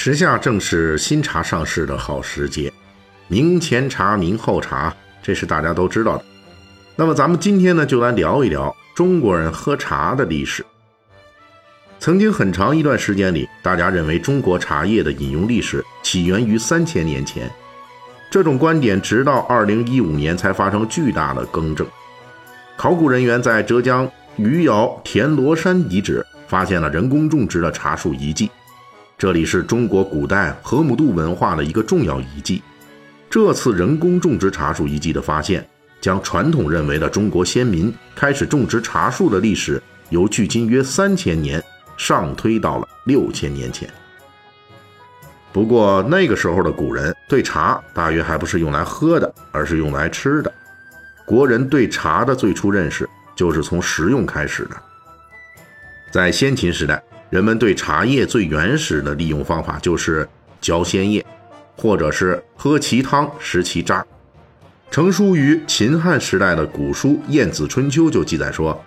时下正是新茶上市的好时节，明前茶、明后茶，这是大家都知道的。那么咱们今天呢，就来聊一聊中国人喝茶的历史。曾经很长一段时间里，大家认为中国茶叶的饮用历史起源于三千年前，这种观点直到二零一五年才发生巨大的更正。考古人员在浙江余姚田螺山遗址发现了人工种植的茶树遗迹。这里是中国古代河姆渡文化的一个重要遗迹。这次人工种植茶树遗迹的发现，将传统认为的中国先民开始种植茶树的历史，由距今约三千年上推到了六千年前。不过那个时候的古人对茶大约还不是用来喝的，而是用来吃的。国人对茶的最初认识就是从食用开始的。在先秦时代。人们对茶叶最原始的利用方法就是嚼鲜叶，或者是喝其汤、食其渣。成书于秦汉时代的古书《晏子春秋》就记载说，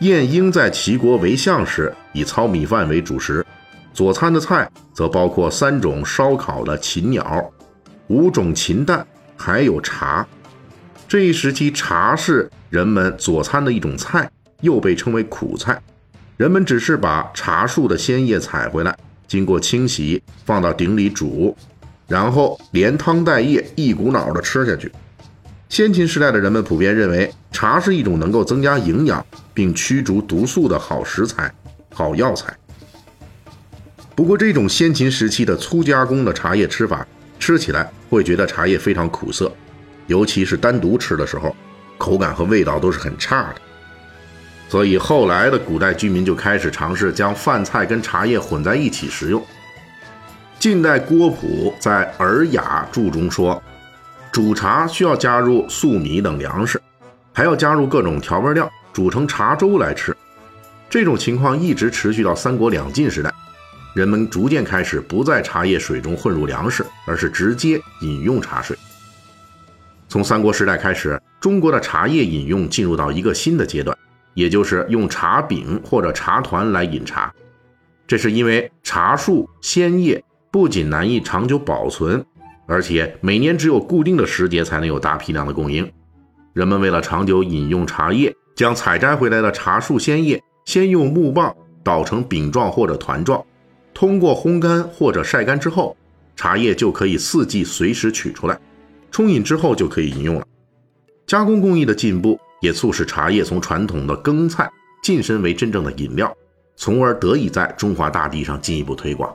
晏婴在齐国为相时，以糙米饭为主食，佐餐的菜则包括三种烧烤的禽鸟，五种禽蛋，还有茶。这一时期，茶是人们佐餐的一种菜，又被称为苦菜。人们只是把茶树的鲜叶采回来，经过清洗，放到鼎里煮，然后连汤带叶一股脑的吃下去。先秦时代的人们普遍认为，茶是一种能够增加营养并驱逐毒素的好食材、好药材。不过，这种先秦时期的粗加工的茶叶吃法，吃起来会觉得茶叶非常苦涩，尤其是单独吃的时候，口感和味道都是很差的。所以后来的古代居民就开始尝试将饭菜跟茶叶混在一起食用。晋代郭璞在《尔雅注》中说，煮茶需要加入粟米等粮食，还要加入各种调味料，煮成茶粥来吃。这种情况一直持续到三国两晋时代，人们逐渐开始不在茶叶水中混入粮食，而是直接饮用茶水。从三国时代开始，中国的茶叶饮用进入到一个新的阶段。也就是用茶饼或者茶团来饮茶，这是因为茶树鲜叶不仅难以长久保存，而且每年只有固定的时节才能有大批量的供应。人们为了长久饮用茶叶，将采摘回来的茶树鲜叶先用木棒捣成饼状或者团状，通过烘干或者晒干之后，茶叶就可以四季随时取出来，冲饮之后就可以饮用了。加工工艺的进步。也促使茶叶从传统的羹菜晋升为真正的饮料，从而得以在中华大地上进一步推广。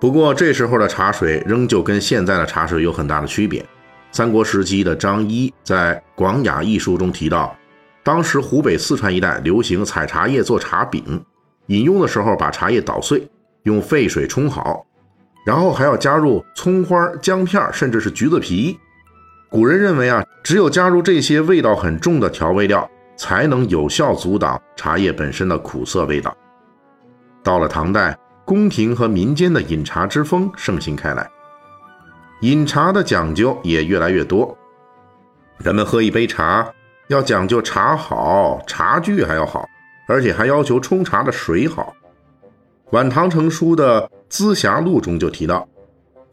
不过，这时候的茶水仍旧跟现在的茶水有很大的区别。三国时期的张一在《广雅》一书中提到，当时湖北、四川一带流行采茶叶做茶饼，饮用的时候把茶叶捣碎，用沸水冲好，然后还要加入葱花、姜片，甚至是橘子皮。古人认为啊，只有加入这些味道很重的调味料，才能有效阻挡茶叶本身的苦涩味道。到了唐代，宫廷和民间的饮茶之风盛行开来，饮茶的讲究也越来越多。人们喝一杯茶，要讲究茶好，茶具还要好，而且还要求冲茶的水好。晚唐成书的《资霞录》中就提到。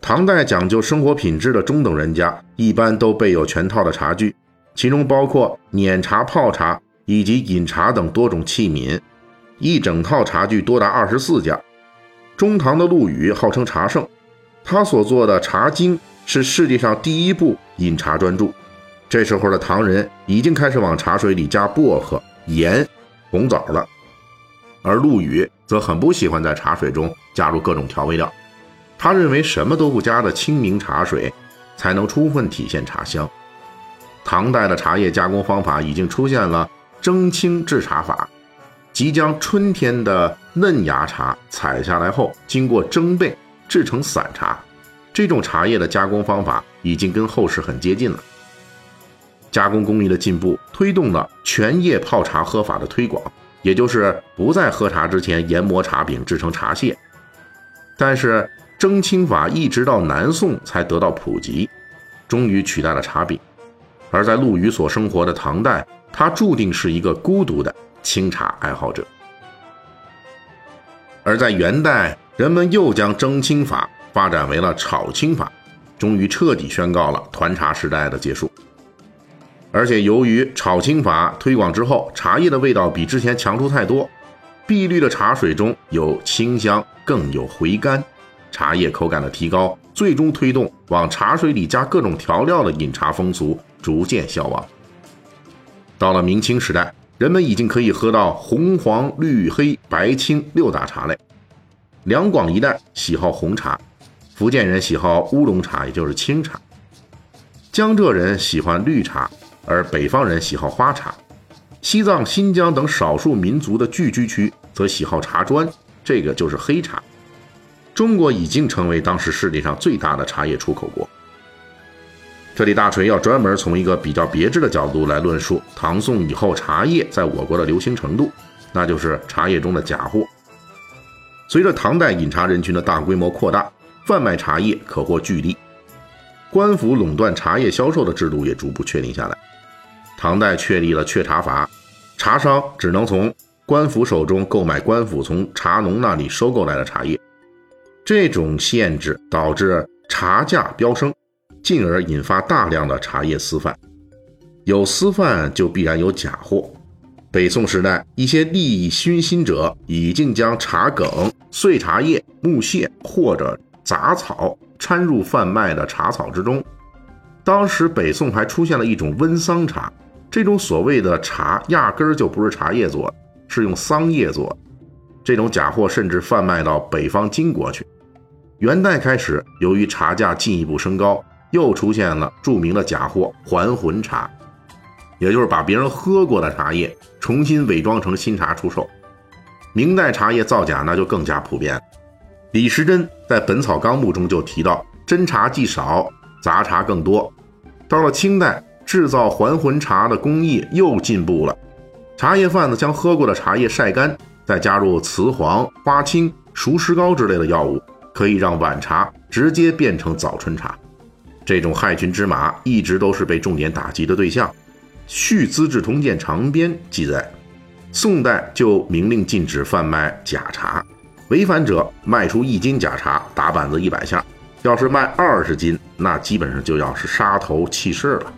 唐代讲究生活品质的中等人家，一般都备有全套的茶具，其中包括碾茶、泡茶以及饮茶等多种器皿，一整套茶具多达二十四件。中唐的陆羽号称茶圣，他所做的《茶经》是世界上第一部饮茶专著。这时候的唐人已经开始往茶水里加薄荷、盐、红枣了，而陆羽则很不喜欢在茶水中加入各种调味料。他认为什么都不加的清明茶水，才能充分体现茶香。唐代的茶叶加工方法已经出现了蒸青制茶法，即将春天的嫩芽茶采下来后，经过蒸焙制成散茶，这种茶叶的加工方法已经跟后世很接近了。加工工艺的进步，推动了全叶泡茶喝法的推广，也就是不在喝茶之前研磨茶饼制成茶屑。但是蒸青法一直到南宋才得到普及，终于取代了茶饼。而在陆羽所生活的唐代，他注定是一个孤独的清茶爱好者。而在元代，人们又将蒸青法发展为了炒青法，终于彻底宣告了团茶时代的结束。而且由于炒青法推广之后，茶叶的味道比之前强出太多，碧绿的茶水中有清香，更有回甘，茶叶口感的提高，最终推动往茶水里加各种调料的饮茶风俗逐渐消亡。到了明清时代，人们已经可以喝到红、黄、绿、黑、白、青六大茶类。两广一带喜好红茶，福建人喜好乌龙茶，也就是清茶；江浙人喜欢绿茶，而北方人喜好花茶；西藏、新疆等少数民族的聚居区则喜好茶砖，这个就是黑茶。中国已经成为当时世界上最大的茶叶出口国。这里大锤要专门从一个比较别致的角度来论述唐宋以后茶叶在我国的流行程度，那就是茶叶中的假货。随着唐代饮茶人群的大规模扩大，贩卖茶叶可获巨利，官府垄断茶叶销售的制度也逐步确定下来。唐代确立了确茶法，茶商只能从官府手中购买官府从茶农那里收购来的茶叶，这种限制导致茶价飙升。进而引发大量的茶叶私贩，有私贩就必然有假货。北宋时代，一些利益熏心者已经将茶梗、碎茶叶、木屑或者杂草掺入贩卖的茶草之中。当时北宋还出现了一种温桑茶，这种所谓的茶压根儿就不是茶叶做的，是用桑叶做的。这种假货甚至贩卖到北方金国去。元代开始，由于茶价进一步升高。又出现了著名的假货还魂茶，也就是把别人喝过的茶叶重新伪装成新茶出售。明代茶叶造假那就更加普遍。李时珍在《本草纲目》中就提到，真茶既少，杂茶更多。到了清代，制造还魂茶的工艺又进步了，茶叶贩子将喝过的茶叶晒干，再加入雌黄、花青、熟石膏之类的药物，可以让晚茶直接变成早春茶。这种害群之马一直都是被重点打击的对象。《续资治通鉴长编》记载，宋代就明令禁止贩卖假茶，违反者卖出一斤假茶打板子一百下，要是卖二十斤，那基本上就要是杀头弃市了。